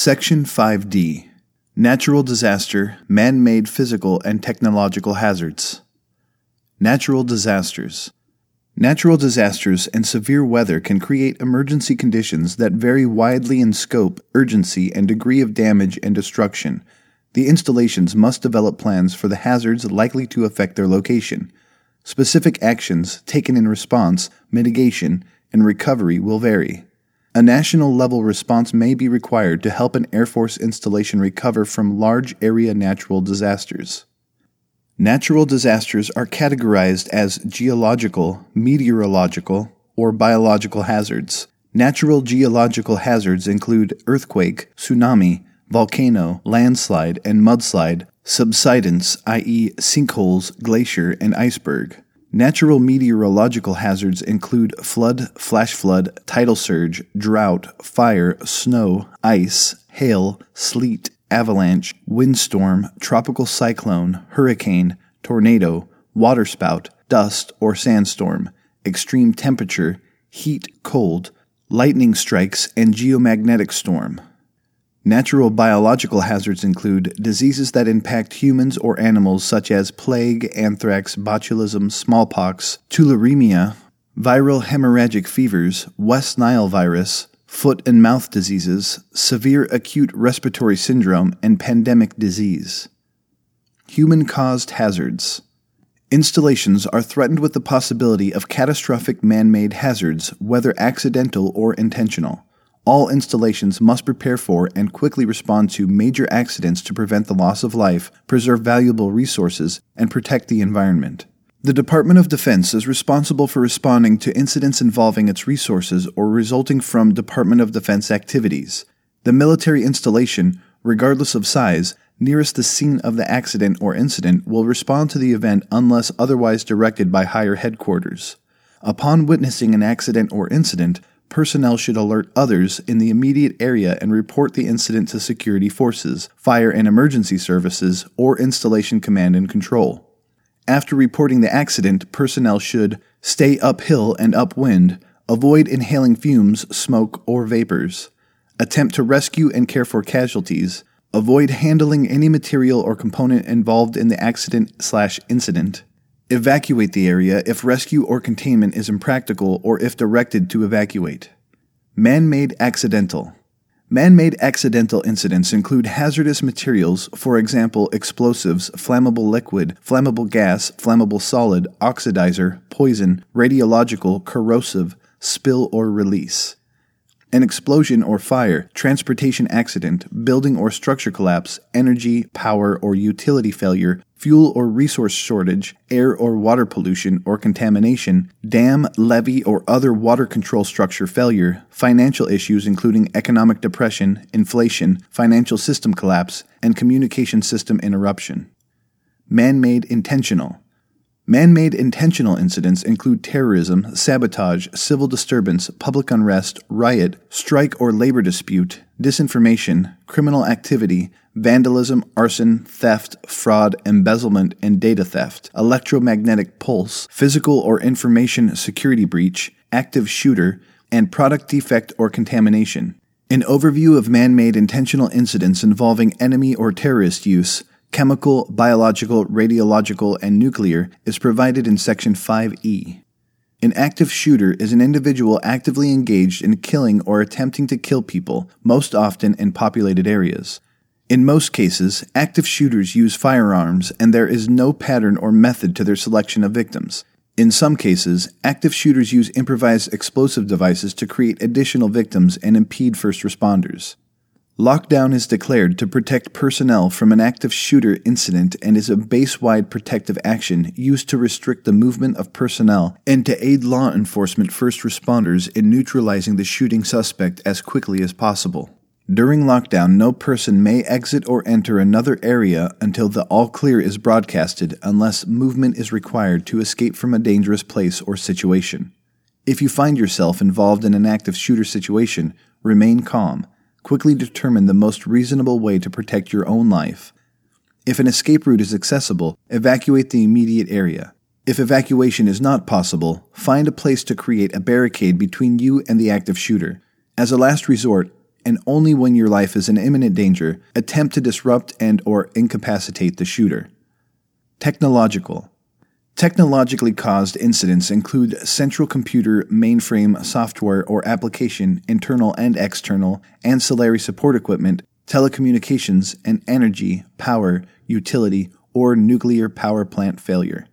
Section 5D Natural Disaster, Man Made Physical and Technological Hazards. Natural Disasters. Natural disasters and severe weather can create emergency conditions that vary widely in scope, urgency, and degree of damage and destruction. The installations must develop plans for the hazards likely to affect their location. Specific actions taken in response, mitigation, and recovery will vary. A national level response may be required to help an Air Force installation recover from large area natural disasters. Natural disasters are categorized as geological, meteorological, or biological hazards. Natural geological hazards include earthquake, tsunami, volcano, landslide, and mudslide, subsidence, i.e., sinkholes, glacier, and iceberg. Natural meteorological hazards include flood, flash flood, tidal surge, drought, fire, snow, ice, hail, sleet, avalanche, windstorm, tropical cyclone, hurricane, tornado, waterspout, dust or sandstorm, extreme temperature, heat, cold, lightning strikes, and geomagnetic storm. Natural biological hazards include diseases that impact humans or animals, such as plague, anthrax, botulism, smallpox, tularemia, viral hemorrhagic fevers, West Nile virus, foot and mouth diseases, severe acute respiratory syndrome, and pandemic disease. Human caused hazards. Installations are threatened with the possibility of catastrophic man made hazards, whether accidental or intentional all installations must prepare for and quickly respond to major accidents to prevent the loss of life, preserve valuable resources, and protect the environment. The Department of Defense is responsible for responding to incidents involving its resources or resulting from Department of Defense activities. The military installation, regardless of size, nearest the scene of the accident or incident will respond to the event unless otherwise directed by higher headquarters. Upon witnessing an accident or incident, personnel should alert others in the immediate area and report the incident to security forces, fire and emergency services, or installation command and control. After reporting the accident, personnel should stay uphill and upwind, avoid inhaling fumes, smoke, or vapors, attempt to rescue and care for casualties, avoid handling any material or component involved in the accident slash incident, Evacuate the area if rescue or containment is impractical or if directed to evacuate. Man made accidental. Man made accidental incidents include hazardous materials, for example, explosives, flammable liquid, flammable gas, flammable solid, oxidizer, poison, radiological, corrosive, spill or release. An explosion or fire, transportation accident, building or structure collapse, energy, power, or utility failure, fuel or resource shortage, air or water pollution or contamination, dam, levee, or other water control structure failure, financial issues including economic depression, inflation, financial system collapse, and communication system interruption. Man made intentional Man made intentional incidents include terrorism, sabotage, civil disturbance, public unrest, riot, strike or labor dispute, disinformation, criminal activity, vandalism, arson, theft, fraud, embezzlement, and data theft, electromagnetic pulse, physical or information security breach, active shooter, and product defect or contamination. An overview of man made intentional incidents involving enemy or terrorist use chemical, biological, radiological, and nuclear is provided in Section 5E. An active shooter is an individual actively engaged in killing or attempting to kill people, most often in populated areas. In most cases, active shooters use firearms and there is no pattern or method to their selection of victims. In some cases, active shooters use improvised explosive devices to create additional victims and impede first responders. Lockdown is declared to protect personnel from an active shooter incident and is a base wide protective action used to restrict the movement of personnel and to aid law enforcement first responders in neutralizing the shooting suspect as quickly as possible. During lockdown, no person may exit or enter another area until the all clear is broadcasted unless movement is required to escape from a dangerous place or situation. If you find yourself involved in an active shooter situation, remain calm quickly determine the most reasonable way to protect your own life. If an escape route is accessible, evacuate the immediate area. If evacuation is not possible, find a place to create a barricade between you and the active shooter. As a last resort, and only when your life is in imminent danger, attempt to disrupt and or incapacitate the shooter. Technological. Technologically caused incidents include central computer, mainframe, software or application, internal and external, ancillary support equipment, telecommunications, and energy, power, utility, or nuclear power plant failure.